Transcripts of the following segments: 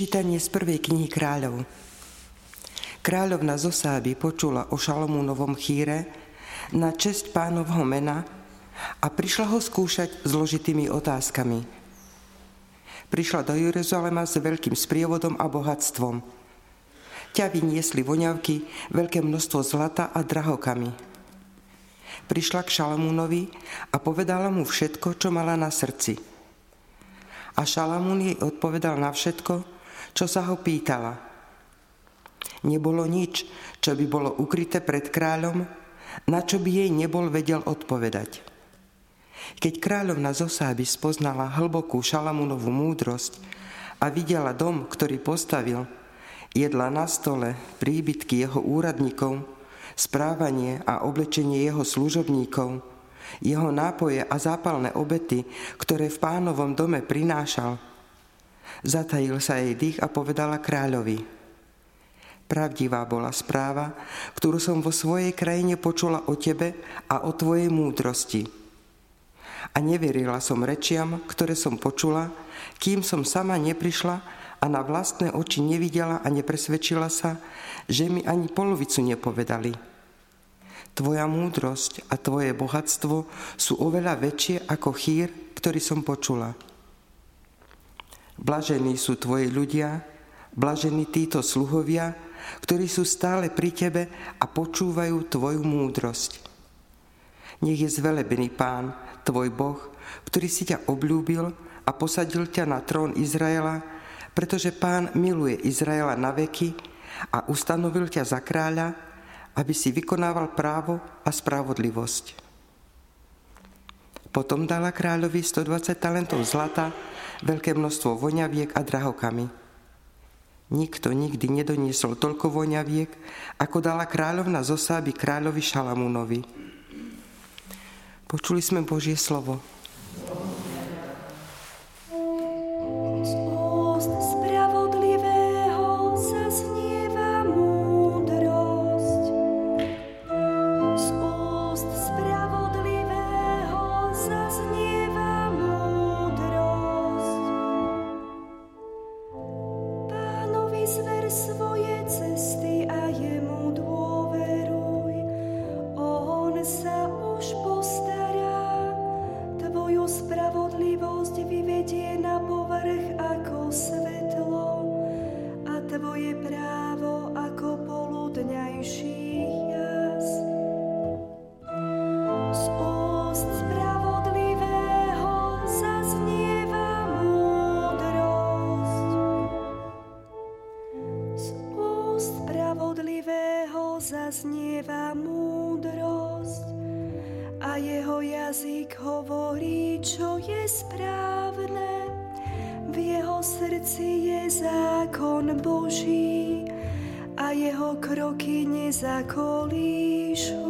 Čítanie z prvej knihy kráľov. Kráľovna Zosáby počula o Šalomúnovom chýre na česť pánovho mena a prišla ho skúšať zložitými otázkami. Prišla do Jeruzalema s veľkým sprievodom a bohatstvom. Ťa vyniesli voňavky, veľké množstvo zlata a drahokami. Prišla k Šalamúnovi a povedala mu všetko, čo mala na srdci. A Šalamún jej odpovedal na všetko, čo sa ho pýtala. Nebolo nič, čo by bolo ukryté pred kráľom, na čo by jej nebol vedel odpovedať. Keď kráľovna Zosáby spoznala hlbokú Šalamúnovú múdrosť a videla dom, ktorý postavil, jedla na stole, príbytky jeho úradníkov, správanie a oblečenie jeho služobníkov, jeho nápoje a zápalné obety, ktoré v pánovom dome prinášal – Zatajil sa jej dých a povedala kráľovi. Pravdivá bola správa, ktorú som vo svojej krajine počula o tebe a o tvojej múdrosti. A neverila som rečiam, ktoré som počula, kým som sama neprišla a na vlastné oči nevidela a nepresvedčila sa, že mi ani polovicu nepovedali. Tvoja múdrosť a tvoje bohatstvo sú oveľa väčšie ako chýr, ktorý som počula. Blažení sú tvoji ľudia, blažení títo sluhovia, ktorí sú stále pri tebe a počúvajú tvoju múdrosť. Nech je zvelebený Pán, tvoj Boh, ktorý si ťa obľúbil a posadil ťa na trón Izraela, pretože Pán miluje Izraela na veky a ustanovil ťa za kráľa, aby si vykonával právo a spravodlivosť. Potom dala kráľovi 120 talentov zlata, veľké množstvo voňaviek a drahokami. Nikto nikdy nedoniesol toľko voňaviek, ako dala kráľovna Zosáby kráľovi Šalamúnovi. Počuli sme Božie slovo. Zaznieva múdrosť a jeho jazyk hovorí, čo je správne. V jeho srdci je zákon Boží a jeho kroky nezakolíšu.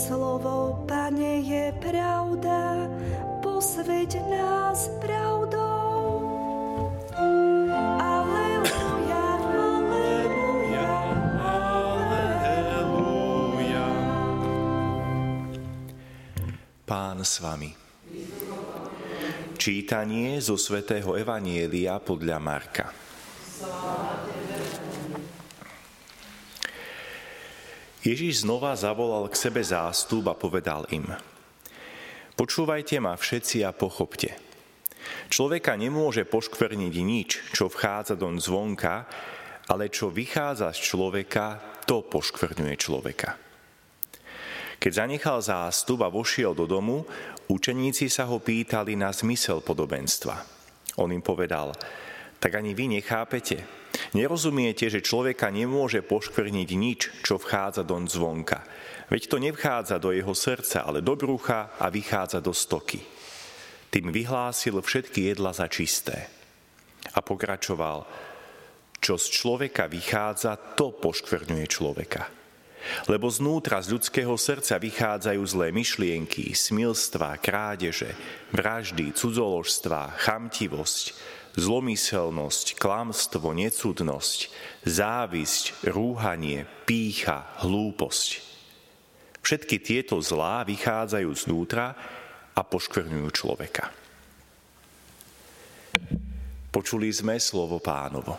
slovo, Pane, je pravda, posveď nás pravdou. Aleluja, aleluja, aleluja. Pán s vami. Čítanie zo svätého Evanielia podľa Marka. Ježíš znova zavolal k sebe zástup a povedal im Počúvajte ma všetci a pochopte. Človeka nemôže poškvrniť nič, čo vchádza do zvonka, ale čo vychádza z človeka, to poškvrňuje človeka. Keď zanechal zástup a vošiel do domu, učeníci sa ho pýtali na zmysel podobenstva. On im povedal, tak ani vy nechápete. Nerozumiete, že človeka nemôže poškvrniť nič, čo vchádza do zvonka. Veď to nevchádza do jeho srdca, ale do brucha a vychádza do stoky. Tým vyhlásil všetky jedla za čisté. A pokračoval, čo z človeka vychádza, to poškvrňuje človeka. Lebo znútra z ľudského srdca vychádzajú zlé myšlienky, smilstva, krádeže, vraždy, cudzoložstva, chamtivosť, zlomyselnosť, klamstvo, necudnosť, závisť, rúhanie, pícha, hlúposť. Všetky tieto zlá vychádzajú znútra a poškvrňujú človeka. Počuli sme slovo pánovo.